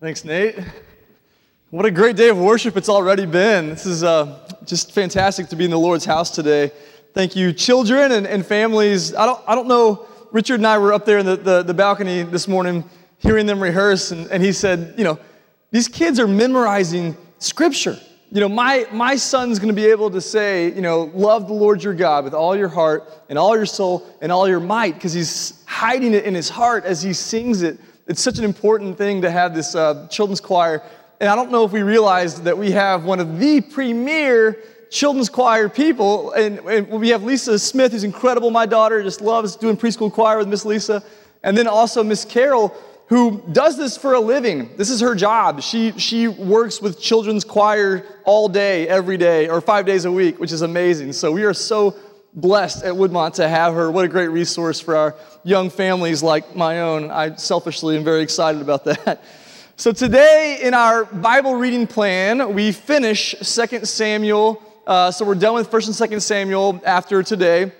Thanks, Nate. What a great day of worship it's already been. This is uh, just fantastic to be in the Lord's house today. Thank you, children and, and families. I don't, I don't know, Richard and I were up there in the, the, the balcony this morning hearing them rehearse, and, and he said, you know, these kids are memorizing scripture. You know, my, my son's going to be able to say, you know, love the Lord your God with all your heart and all your soul and all your might because he's hiding it in his heart as he sings it it's such an important thing to have this uh, children's choir. And I don't know if we realized that we have one of the premier children's choir people. And, and we have Lisa Smith, who's incredible. My daughter just loves doing preschool choir with Miss Lisa. And then also Miss Carol, who does this for a living. This is her job. She, she works with children's choir all day, every day, or five days a week, which is amazing. So we are so blessed at Woodmont to have her. What a great resource for our young families like my own. I selfishly am very excited about that. So today in our Bible reading plan, we finish 2 Samuel. Uh, so we're done with 1st and 2nd Samuel after today.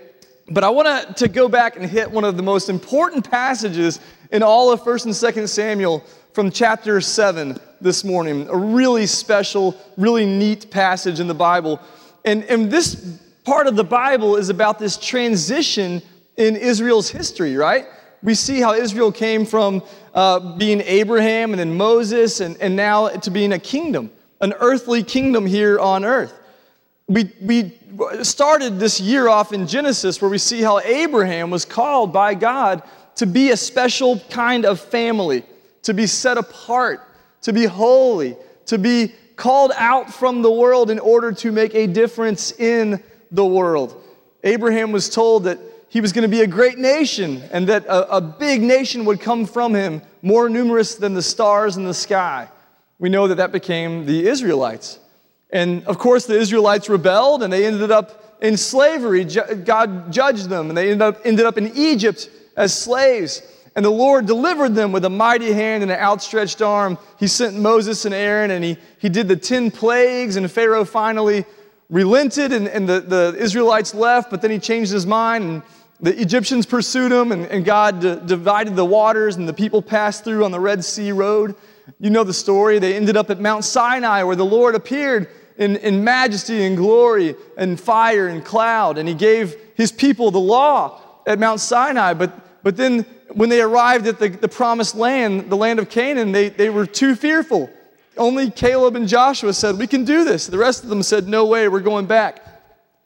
But I want to go back and hit one of the most important passages in all of 1st and 2nd Samuel from chapter 7 this morning. A really special, really neat passage in the Bible. And, and this part of the Bible is about this transition in Israel's history, right? We see how Israel came from uh, being Abraham and then Moses and, and now to being a kingdom, an earthly kingdom here on earth. We, we started this year off in Genesis where we see how Abraham was called by God to be a special kind of family, to be set apart, to be holy, to be called out from the world in order to make a difference in the world. Abraham was told that he was going to be a great nation and that a, a, big nation would come from him, more numerous than the stars in the sky. We know that that became the Israelites. And of course, the Israelites rebelled and they ended up in slavery. God judged them and they ended up, ended up in Egypt as slaves. And the Lord delivered them with a mighty hand and an outstretched arm. He sent Moses and Aaron and he, he did the 10 plagues, and Pharaoh finally relented and, and the, the Israelites left, but then he changed his mind and the Egyptians pursued him and, and God d- divided the waters and the people passed through on the Red Sea Road. You know the story. They ended up at Mount Sinai where the Lord appeared in, in majesty and glory and fire and cloud and he gave his people the law at Mount Sinai. But, but then when they arrived at the, the promised land, the land of Canaan, they, they were too fearful. Only Caleb and Joshua said, We can do this. The rest of them said, No way, we're going back.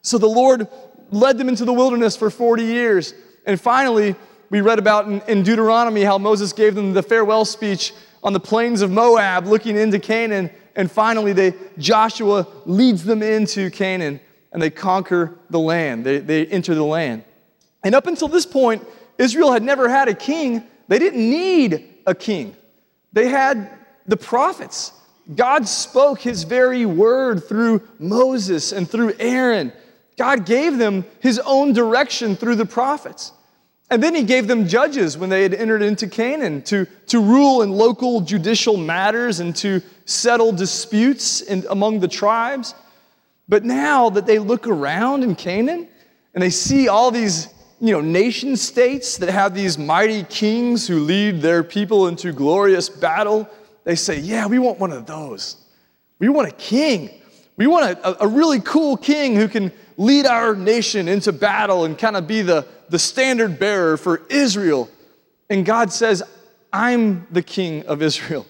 So the Lord led them into the wilderness for 40 years. And finally, we read about in, in, Deuteronomy how Moses gave them the farewell speech on the plains of Moab, looking into Canaan. And finally, they, Joshua leads them into Canaan and they conquer the land. They, they enter the land. And up until this point, Israel had never had a king. They didn't need a king, they had the prophets. God spoke his very word through Moses and through Aaron. God gave them his own direction through the prophets. And then he gave them judges when they had entered into Canaan to, to rule in local judicial matters and to settle disputes in, among the tribes. But now that they look around in Canaan and they see all these you know, nation states that have these mighty kings who lead their people into glorious battle, they say, Yeah, we want one of those. We want a king. We want a, a really cool king who can lead our nation into battle and kind of be the, the standard bearer for Israel. And God says, I'm the king of Israel.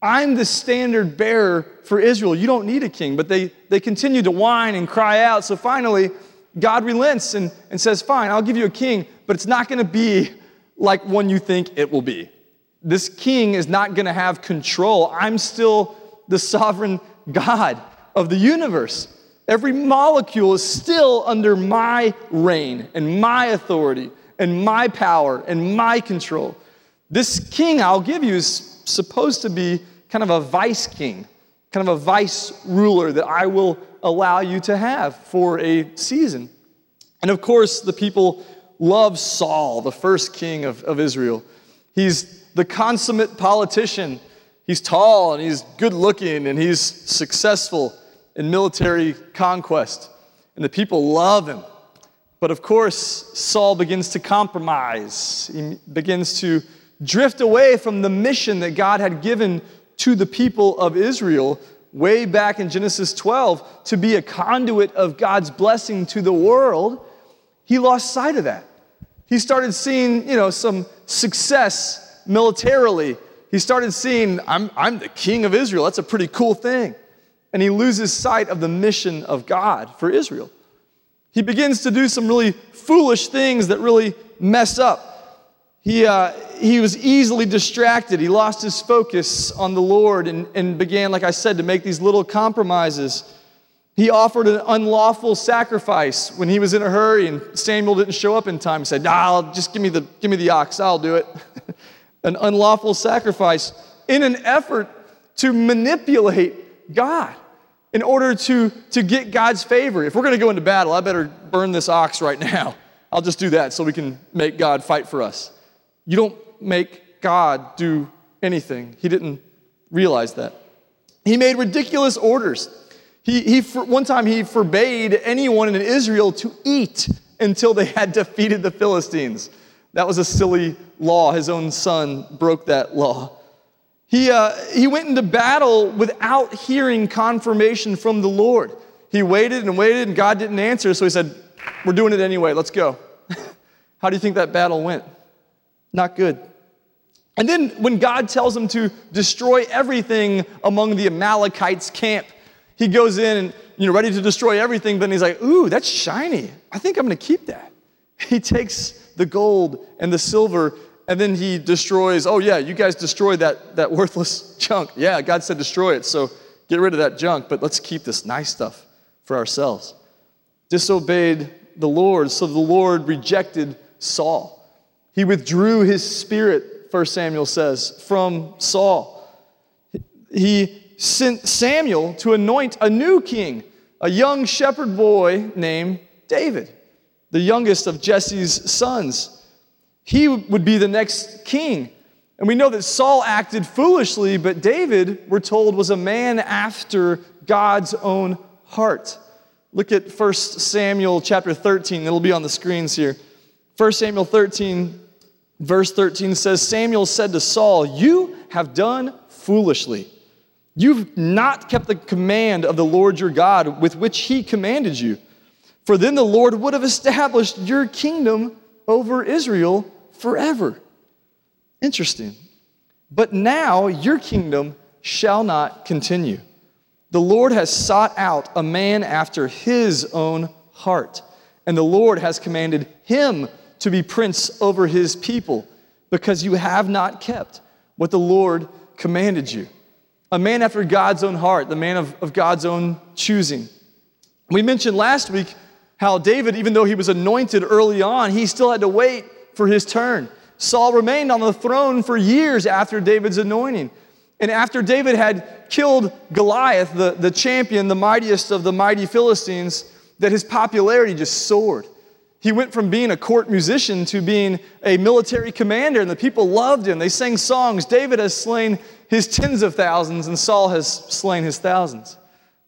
I'm the standard bearer for Israel. You don't need a king. But they, they continue to whine and cry out. So finally, God relents and, and says, Fine, I'll give you a king, but it's not going to be like one you think it will be this king is not going to have control. I'm still the sovereign God of the universe. Every molecule is still under my reign and my authority and my power and my control. This king I'll give you is supposed to be kind of a vice king, kind of a vice ruler that I will allow you to have for a season. And of course, the people love Saul, the first king of, of Israel. He's the consummate politician. He's tall and he's good looking and he's successful in military conquest. And the people love him. But of course, Saul begins to compromise. He begins to drift away from the mission that God had given to the people of Israel way back in Genesis 12 to be a conduit of God's blessing to the world, he lost sight of that. He started seeing, you know, some success militarily. He started seeing, I'm, I'm the king of Israel. That's a pretty cool thing. And he loses sight of the mission of God for Israel. He begins to do some really foolish things that really mess up. He, uh, he was easily distracted. He lost his focus on the Lord and, and began, like I said, to make these little compromises. He offered an unlawful sacrifice when he was in a hurry and Samuel didn't show up in time. He said, nah, just give me the, give me the ox, I'll do it. an unlawful sacrifice in an effort to manipulate God in order to, to get God's favor. If we're going to go into battle, I better burn this ox right now. I'll just do that so we can make God fight for us. You don't make God do anything. He didn't realize that. He made ridiculous orders. He, he, one time he forbade anyone in Israel to eat until they had defeated the Philistines. That was a silly law. His own son broke that law. He, uh, he went into battle without hearing confirmation from the Lord. He waited and waited, and God didn't answer, so he said, We're doing it anyway, let's go. How do you think that battle went? Not good. And then when God tells him to destroy everything among the Amalekites' camp, he goes in and you know ready to destroy everything, but he's like, ooh, that's shiny. I think I'm gonna keep that. He takes the gold and the silver, and then he destroys, oh yeah, you guys destroyed that, that worthless junk. Yeah, God said destroy it, so get rid of that junk, but let's keep this nice stuff for ourselves. Disobeyed the Lord, so the Lord rejected Saul. He withdrew his spirit, 1 Samuel says, from Saul. He sent Samuel to anoint a new king, a young shepherd boy named David, the youngest of Jesse's sons. He would be the next king. And we know that Saul acted foolishly, but David, we're told, was a man after God's own heart. Look at 1 Samuel chapter 13. It'll be on the screens here. 1 Samuel 13, verse 13 says Samuel said to Saul, You have done foolishly. You've not kept the command of the Lord your God with which he commanded you. For then the Lord would have established your kingdom over Israel forever. Interesting. But now your kingdom shall not continue. The Lord has sought out a man after his own heart, and the Lord has commanded him to be prince over his people because you have not kept what the Lord commanded you. A man after God's own heart, the man of, of God's own choosing. We mentioned last week how David, even though he was anointed early on, he still had to wait for his turn. Saul remained on the throne for years after David's anointing. And after David had killed Goliath, the, the champion, the mightiest of the mighty Philistines, that his popularity just soared. He went from being a court musician to being a military commander, and the people loved him. They sang songs. David has slain his tens of thousands, and Saul has slain his thousands.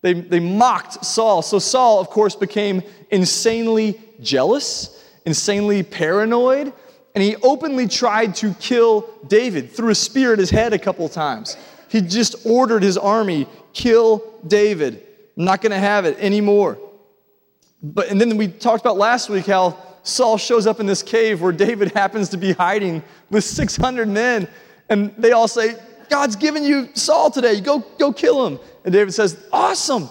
They, they mocked Saul. So Saul, of course, became insanely jealous, insanely paranoid, and he openly tried to kill David, threw a spear at his head a couple times. He just ordered his army, kill David. I'm not going to have it anymore. But, and then we talked about last week how Saul shows up in this cave where David happens to be hiding with 600 men, and they all say, God's given you Saul today. Go, go kill him. And David says, Awesome.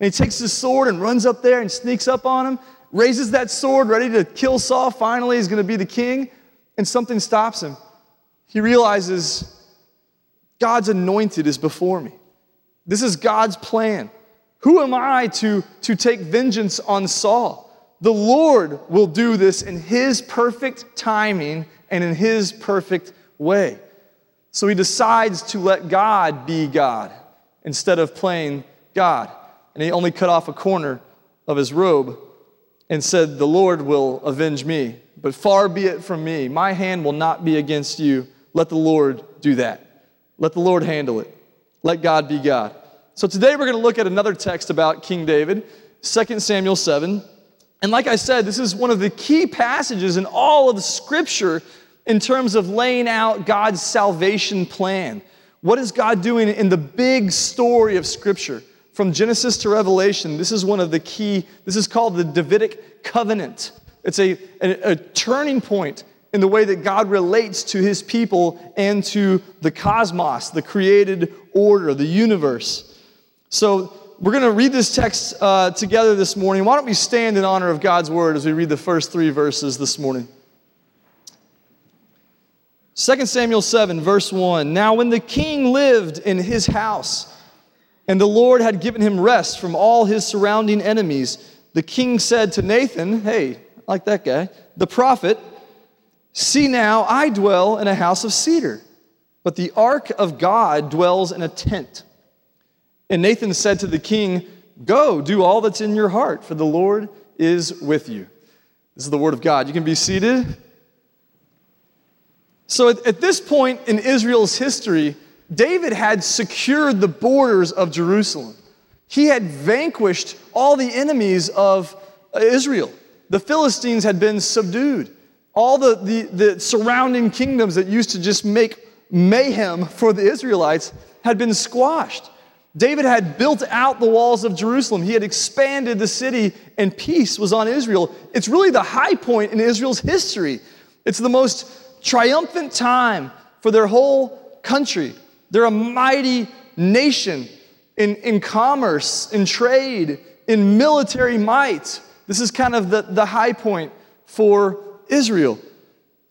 And he takes his sword and runs up there and sneaks up on him, raises that sword, ready to kill Saul. Finally, he's going to be the king. And something stops him. He realizes God's anointed is before me. This is God's plan. Who am I to, to take vengeance on Saul? The Lord will do this in His perfect timing and in His perfect way. So he decides to let God be God instead of playing God. And he only cut off a corner of his robe and said, The Lord will avenge me. But far be it from me. My hand will not be against you. Let the Lord do that. Let the Lord handle it. Let God be God. So today we're going to look at another text about King David, 2 Samuel 7. And like I said, this is one of the key passages in all of the scripture in terms of laying out God's salvation plan. What is God doing in the big story of Scripture? From Genesis to Revelation, this is one of the key, this is called the Davidic covenant. It's a, a, a turning point in the way that God relates to his people and to the cosmos, the created order, the universe. So, we're going to read this text uh, together this morning. Why don't we stand in honor of God's word as we read the first three verses this morning? 2 Samuel 7, verse 1. Now, when the king lived in his house, and the Lord had given him rest from all his surrounding enemies, the king said to Nathan, Hey, like that guy, the prophet, See now, I dwell in a house of cedar, but the ark of God dwells in a tent. And Nathan said to the king, Go, do all that's in your heart, for the Lord is with you. This is the word of God. You can be seated. So at, at this point in Israel's history, David had secured the borders of Jerusalem. He had vanquished all the enemies of Israel. The Philistines had been subdued. All the, the, the surrounding kingdoms that used to just make mayhem for the Israelites had been squashed. David had built out the walls of Jerusalem. He had expanded the city, and peace was on Israel. It's really the high point in Israel's history. It's the most triumphant time for their whole country. They're a mighty nation in, in commerce, in trade, in military might. This is kind of the, the high point for Israel.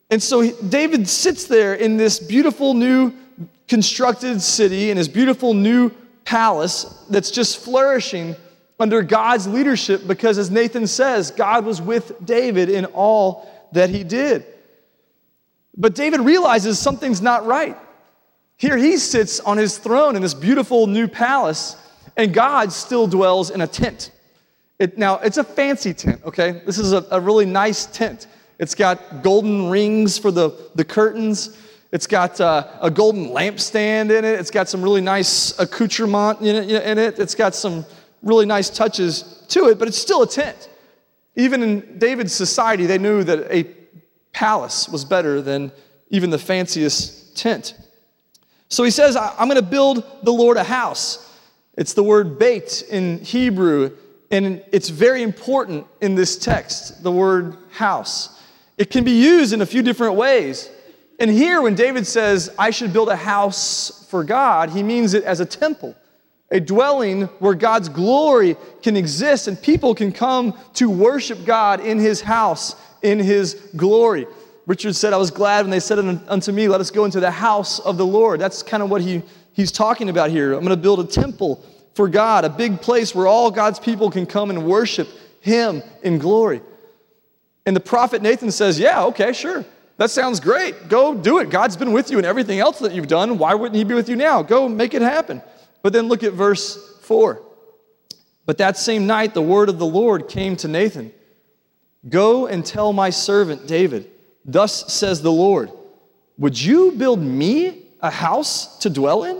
And so David sits there in this beautiful new constructed city, in his beautiful new palace that's just flourishing under God's leadership because, as Nathan says, God was with David in all that he did. But David realizes something's not right. Here he sits on his throne in this beautiful new palace, and God still dwells in a tent. It, now, it's a fancy tent, okay? This is a, a really nice tent. It's got golden rings for the, the curtains. It's got uh, a golden lampstand in it. It's got some really nice accoutrement in it, in it. It's got some really nice touches to it, but it's still a tent. Even in David's society, they knew that a palace was better than even the fanciest tent. So he says, I'm going to build the Lord a house. It's the word bait in Hebrew, and it's very important in this text, the word house. It can be used in a few different ways. And here, when David says, I should build a house for God, he means it as a temple, a dwelling where God's glory can exist and people can come to worship God in his house in his glory. Richard said, I was glad when they said unto me, Let us go into the house of the Lord. That's kind of what he, he's talking about here. I'm going to build a temple for God, a big place where all God's people can come and worship him in glory. And the prophet Nathan says, Yeah, okay, sure. That sounds great. Go do it. God's been with you in everything else that you've done. Why wouldn't he be with you now? Go make it happen. But then look at verse 4. But that same night, the word of the Lord came to Nathan. Go and tell my servant David, Thus says the Lord, Would you build me a house to dwell in?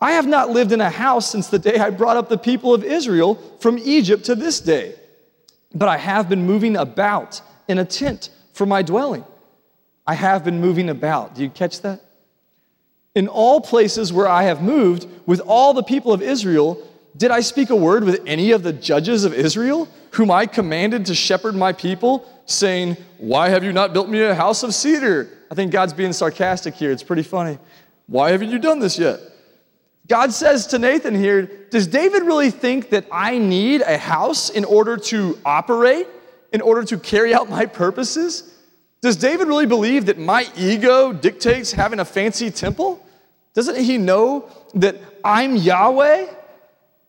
I have not lived in a house since the day I brought up the people of Israel from Egypt to this day, but I have been moving about in a tent for my dwelling. I have been moving about. Do you catch that? In all places where I have moved with all the people of Israel, did I speak a word with any of the judges of Israel, whom I commanded to shepherd my people, saying, Why have you not built me a house of cedar? I think God's being sarcastic here. It's pretty funny. Why haven't you done this yet? God says to Nathan here, Does David really think that I need a house in order to operate, in order to carry out my purposes? Does David really believe that my ego dictates having a fancy temple? Doesn't he know that I'm Yahweh?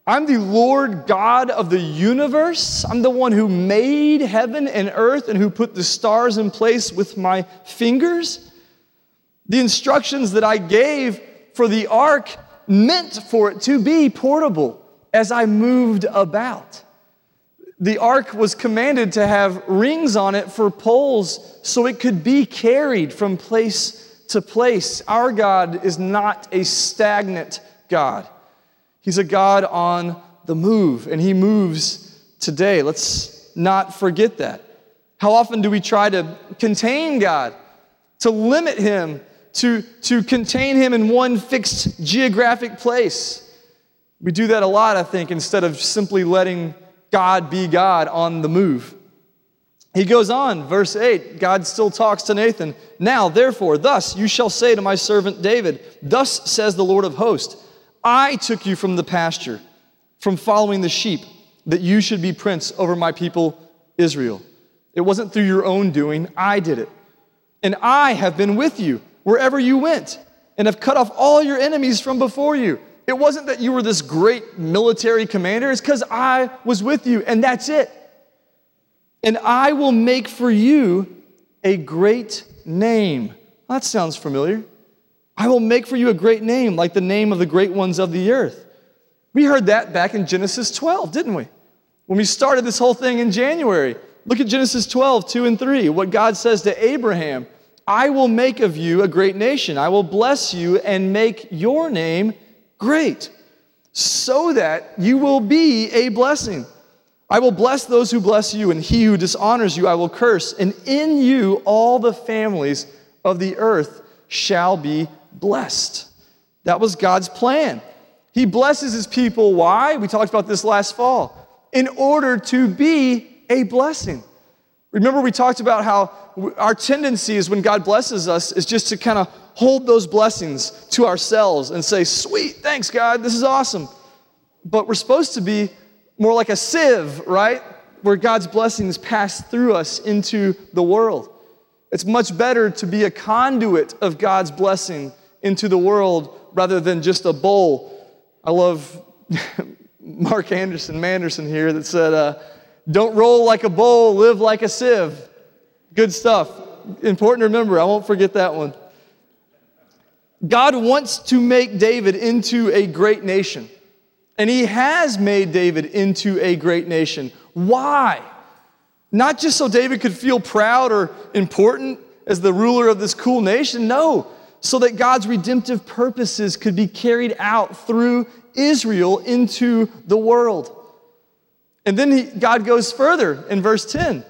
I'm the Lord God of the universe. I'm the one who made heaven and earth and who put the stars in place with my fingers. The instructions that I gave for the ark meant for it to be portable as I moved about. The ark was commanded to have rings on it for poles so it could be carried from place to place. Our God is not a stagnant God. He's a God on the move, and He moves today. Let's not forget that. How often do we try to contain God, to limit Him to, to contain him in one fixed geographic place. We do that a lot, I think, instead of simply letting God be God on the move. He goes on, verse 8, God still talks to Nathan. Now, therefore, thus you shall say to my servant David, Thus says the Lord of hosts, I took you from the pasture, from following the sheep, that you should be prince over my people Israel. It wasn't through your own doing, I did it. And I have been with you wherever you went, and have cut off all your enemies from before you. It wasn't that you were this great military commander, it's because I was with you, and that's it. And I will make for you a great name. That sounds familiar. I will make for you a great name, like the name of the great ones of the earth. We heard that back in Genesis 12, didn't we? When we started this whole thing in January. Look at Genesis 12, 2 and 3. What God says to Abraham I will make of you a great nation. I will bless you and make your name great, so that you will be a blessing. I will bless those who bless you, and he who dishonors you I will curse, and in you all the families of the earth shall be blessed. That was God's plan. He blesses his people. Why? We talked about this last fall. In order to be a blessing. Remember, we talked about how our tendency is when God blesses us is just to kind of hold those blessings to ourselves and say, Sweet, thanks, God, this is awesome. But we're supposed to be more like a sieve, right? Where God's blessings pass through us into the world. It's much better to be a conduit of God's blessing into the world rather than just a bowl. I love Mark Anderson, Manderson here, that said, uh, don't roll like a bowl, live like a sieve. Good stuff. Important to remember. I won't forget that one. God wants to make David into a great nation. And he has made David into a great nation. Why? Not just so David could feel proud or important as the ruler of this cool nation. No, so that God's redemptive purposes could be carried out through Israel into the world. And then he, God goes further in verse 10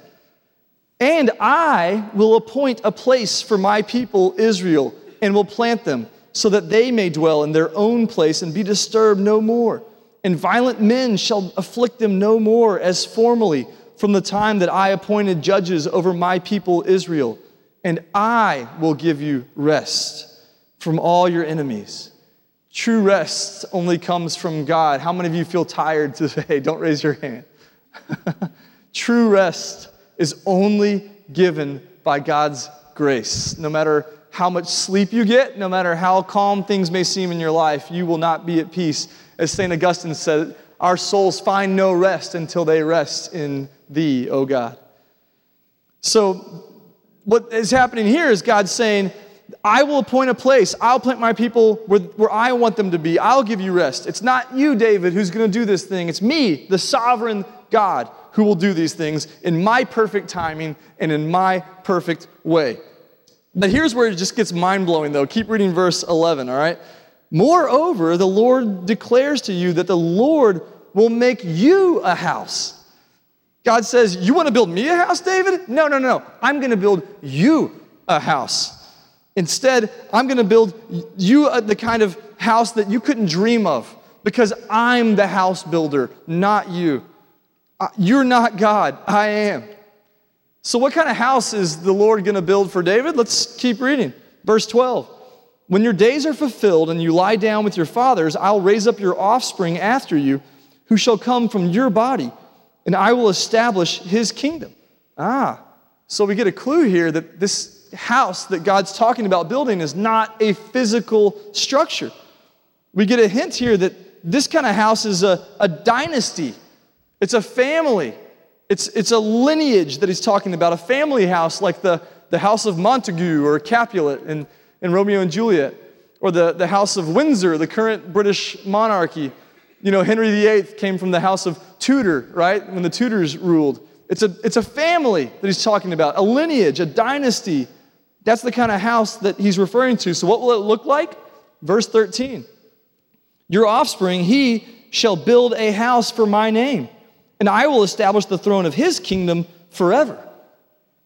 And I will appoint a place for my people Israel and will plant them so that they may dwell in their own place and be disturbed no more. And violent men shall afflict them no more as formerly from the time that I appointed judges over my people Israel. And I will give you rest from all your enemies. True rest only comes from God. How many of you feel tired today? Don't raise your hand. True rest is only given by God's grace. No matter how much sleep you get, no matter how calm things may seem in your life, you will not be at peace. As St. Augustine said, our souls find no rest until they rest in thee, O God. So, what is happening here is God saying, I will appoint a place. I'll plant my people where, where I want them to be. I'll give you rest. It's not you, David, who's going to do this thing. It's me, the sovereign God who will do these things in my perfect timing and in my perfect way. But here's where it just gets mind blowing, though. Keep reading verse 11, all right? Moreover, the Lord declares to you that the Lord will make you a house. God says, You want to build me a house, David? No, no, no. I'm going to build you a house. Instead, I'm going to build you the kind of house that you couldn't dream of because I'm the house builder, not you. You're not God, I am. So, what kind of house is the Lord going to build for David? Let's keep reading. Verse 12. When your days are fulfilled and you lie down with your fathers, I'll raise up your offspring after you, who shall come from your body, and I will establish his kingdom. Ah, so we get a clue here that this house that God's talking about building is not a physical structure. We get a hint here that this kind of house is a, a dynasty it's a family. It's, it's a lineage that he's talking about, a family house like the, the house of Montague or Capulet in, in Romeo and Juliet, or the, the house of Windsor, the current British monarchy. You know, Henry VIII came from the house of Tudor, right? When the Tudors ruled. It's a, it's a family that he's talking about, a lineage, a dynasty. That's the kind of house that he's referring to. So, what will it look like? Verse 13 Your offspring, he shall build a house for my name and I will establish the throne of his kingdom forever.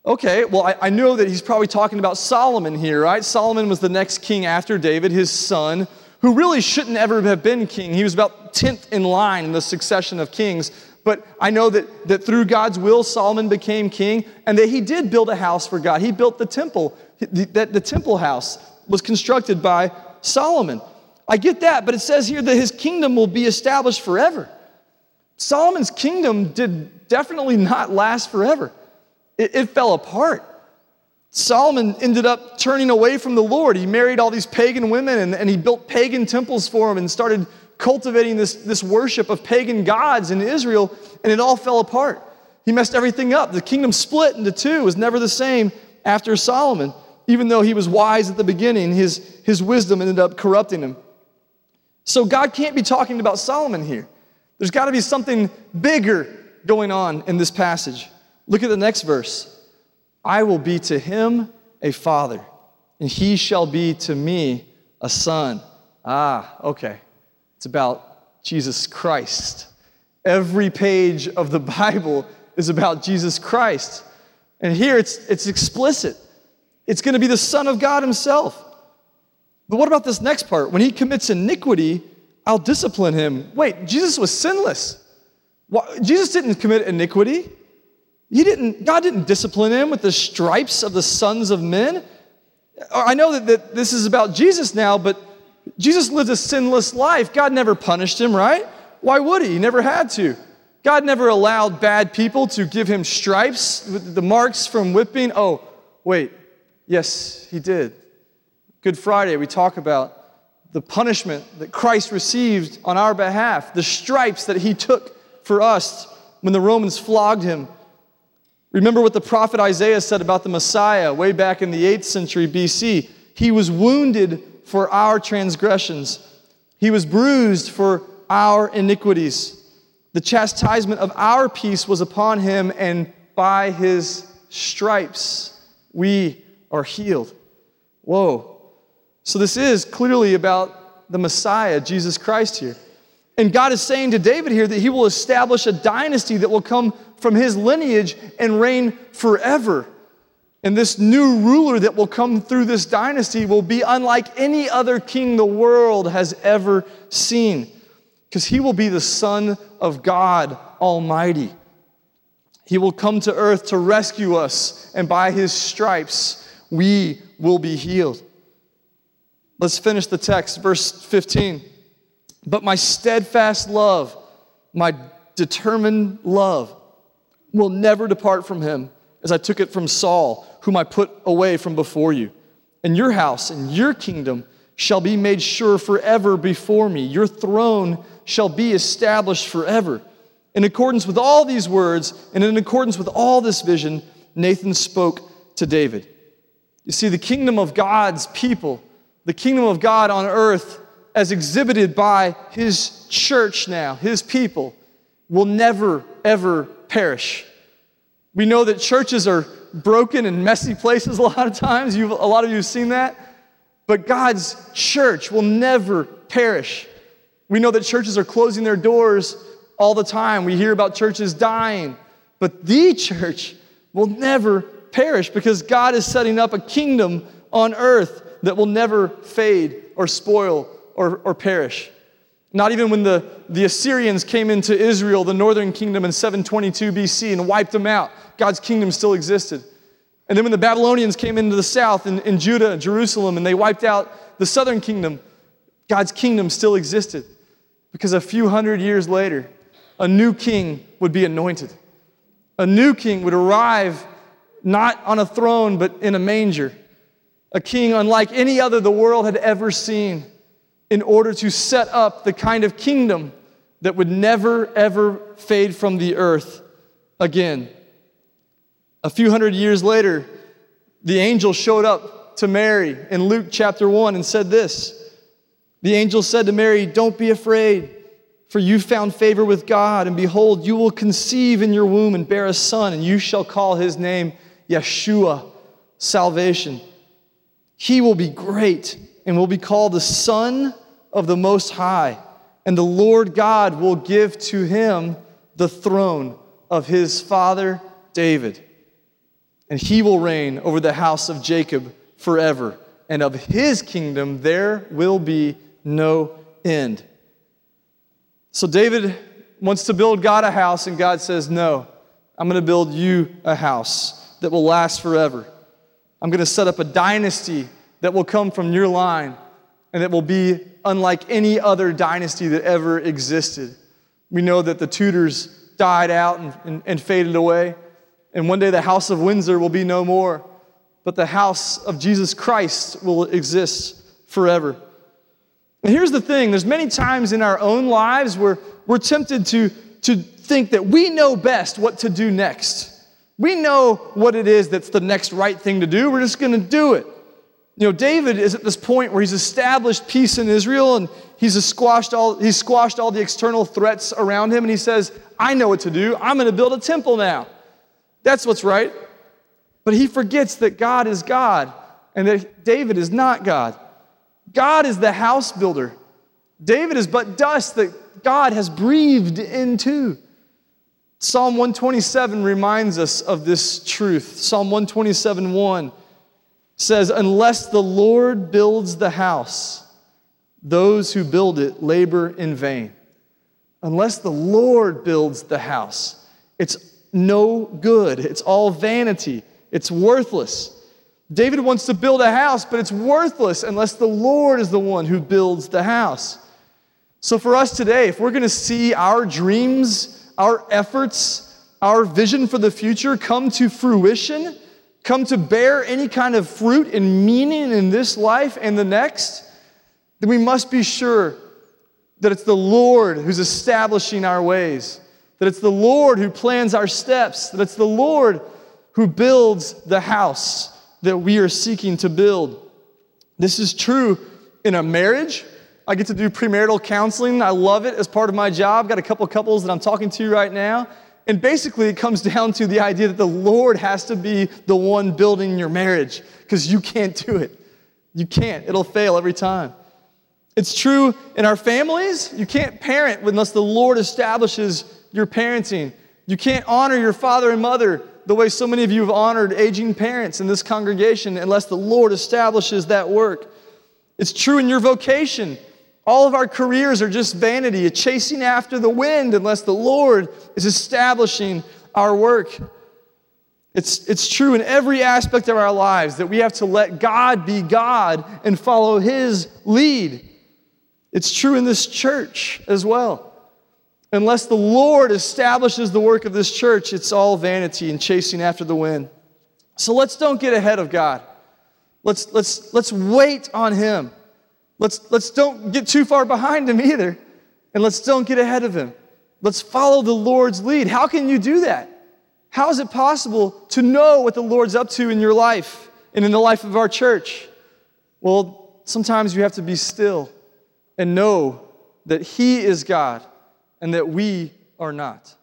Okay, well, I, I, know that he's probably talking about Solomon here, right? Solomon was the next king after David, his son, who really shouldn't ever have been king. He was about 10th in line in the succession of kings. But I know that, that through God's will, Solomon became king, and that he did build a house for God. He built the temple. That the temple house was constructed by Solomon. I get that, but it says here that his kingdom will be established forever. Solomon's kingdom did definitely not last forever, it, it fell apart. Solomon ended up turning away from the Lord. He married all these pagan women and, and he built pagan temples for them and started cultivating this, this worship of pagan gods in Israel, and it all fell apart. He messed everything up. The kingdom split into two, it was never the same after Solomon. Even though he was wise at the beginning, his, his wisdom ended up corrupting him. So God can't be talking about Solomon here. There's got to be something bigger going on in this passage. Look at the next verse. I will be to him a father, and he shall be to me a son. Ah, okay. It's about Jesus Christ. Every page of the Bible is about Jesus Christ. And here it's, it's explicit. It's going to be the Son of God Himself. But what about this next part? When he commits iniquity, I'll discipline him. Wait, Jesus was sinless. Jesus didn't commit iniquity. He didn't, God didn't discipline him with the stripes of the sons of men. I know that, that this is about Jesus now, but Jesus lived a sinless life. God never punished him, right? Why would he? He never had to. God never allowed bad people to give him stripes, with the marks from whipping. Oh, wait, yes, he did. Good Friday, we talk about the punishment that Christ received on our behalf, the stripes that he took for us when the Romans flogged him. Remember what the prophet Isaiah said about the Messiah way back in the 8th century BC. He was wounded for our transgressions, he was bruised for our iniquities. The chastisement of our peace was upon him, and by his stripes we are healed. Whoa. So, this is clearly about the Messiah, Jesus Christ, here. And God is saying to David here that he will establish a dynasty that will come from his lineage and reign forever. And this new ruler that will come through this dynasty will be unlike any other king the world has ever seen, because he will be the Son of God Almighty. He will come to earth to rescue us, and by his stripes we will be healed. Let's finish the text, verse 15. But my steadfast love, my determined love, will never depart from him, as I took it from Saul, whom I put away from before you. And your house and your kingdom shall be made sure forever before me. Your throne shall be established forever. In accordance with all these words, and in accordance with all this vision, Nathan spoke to David. You see, the kingdom of God's people the kingdom of God on earth, as exhibited by his church now, his people, will never, ever perish. We know that churches are broken and messy places a lot of times. You've, a lot of you have seen that. But God's church will never perish. We know that churches are closing their doors all the time. We hear about churches dying. But the church will never perish because God is setting up a kingdom on earth that will never fade or spoil or, or perish. Not even when the, the Assyrians came into Israel, the northern kingdom, in 722 BC and wiped them out, God's kingdom still existed. And then when the Babylonians came into the south in, in Judah, and Jerusalem, and they wiped out the southern kingdom, God's kingdom still existed. Because a few hundred years later, a new king would be anointed. A new king would arrive not on a throne, but in a manger a king unlike any other the world had ever seen, in order to set up the kind of kingdom that would never, ever fade from the earth again. A few hundred years later, the angel showed up to Mary in Luke chapter 1 and said this The angel said to Mary, Don't be afraid, for you found favor with God, and behold, you will conceive in your womb and bear a son, and you shall call his name Yeshua, salvation. He will be great and will be called the Son of the Most High. And the Lord God will give to him the throne of his father David. and he will reign over the house of Jacob forever, and of his kingdom there will be no end. So David wants to build God a house, and God says, No, I'm going to build you a house that will last forever. I'm going to set up a dynasty that will come from your line and that will be unlike any other dynasty that ever existed. We know that the Tudors died out and, and, and faded away, and one day the House of Windsor will be no more, but the house of Jesus Christ will exist forever. And here's the thing there's many times in our own lives where we're tempted to, to think that we know best what to do next. We know what it is that's the next right thing to do. We're just going to do it. You know, David is at this point where he's established peace in Israel and he's squashed all, he's squashed all the external threats around him, and he says, I know what to do. I'm going to build a temple now. That's what's right. But he forgets that God is God and that David is not God. God is the house builder. David is but dust that God has breathed into. Psalm 127 reminds us of this truth. Psalm 127 1 says, Unless the Lord builds the house, those who build it labor in vain. Unless the Lord builds the house, it's no good. It's all vanity. It's worthless. David wants to build a house, but it's worthless unless the Lord is the one who builds the house. So, for us today, if we're going to see our dreams, our efforts, our vision for the future come to fruition, come to bear any kind of fruit and meaning in this life and the next, then we must be sure that it's the Lord who's establishing our ways, that it's the Lord who plans our steps, that it's the Lord who builds the house that we are seeking to build. This is true in a marriage. I get to do premarital counseling. I love it as part of my job. Got a couple couples that I'm talking to right now. And basically, it comes down to the idea that the Lord has to be the one building your marriage because you can't do it. You can't, it'll fail every time. It's true in our families. You can't parent unless the Lord establishes your parenting. You can't honor your father and mother the way so many of you have honored aging parents in this congregation unless the Lord establishes that work. It's true in your vocation. All of our careers are just vanity, a chasing after the wind unless the Lord is establishing our work. It's, it's true in every aspect of our lives that we have to let God be God and follow His lead. It's true in this church as well. Unless the Lord establishes the work of this church, it's all vanity and chasing after the wind. So let's don't get ahead of God. Let's, let's, let's wait on Him. Let's, let's don't get too far behind Him either. And let's don't get ahead of Him. Let's follow the Lord's lead. How can you do that? How is it possible to know what the Lord's up to in your life and in the life of our church? Well, sometimes you have to be still and know that He is God and that we are not.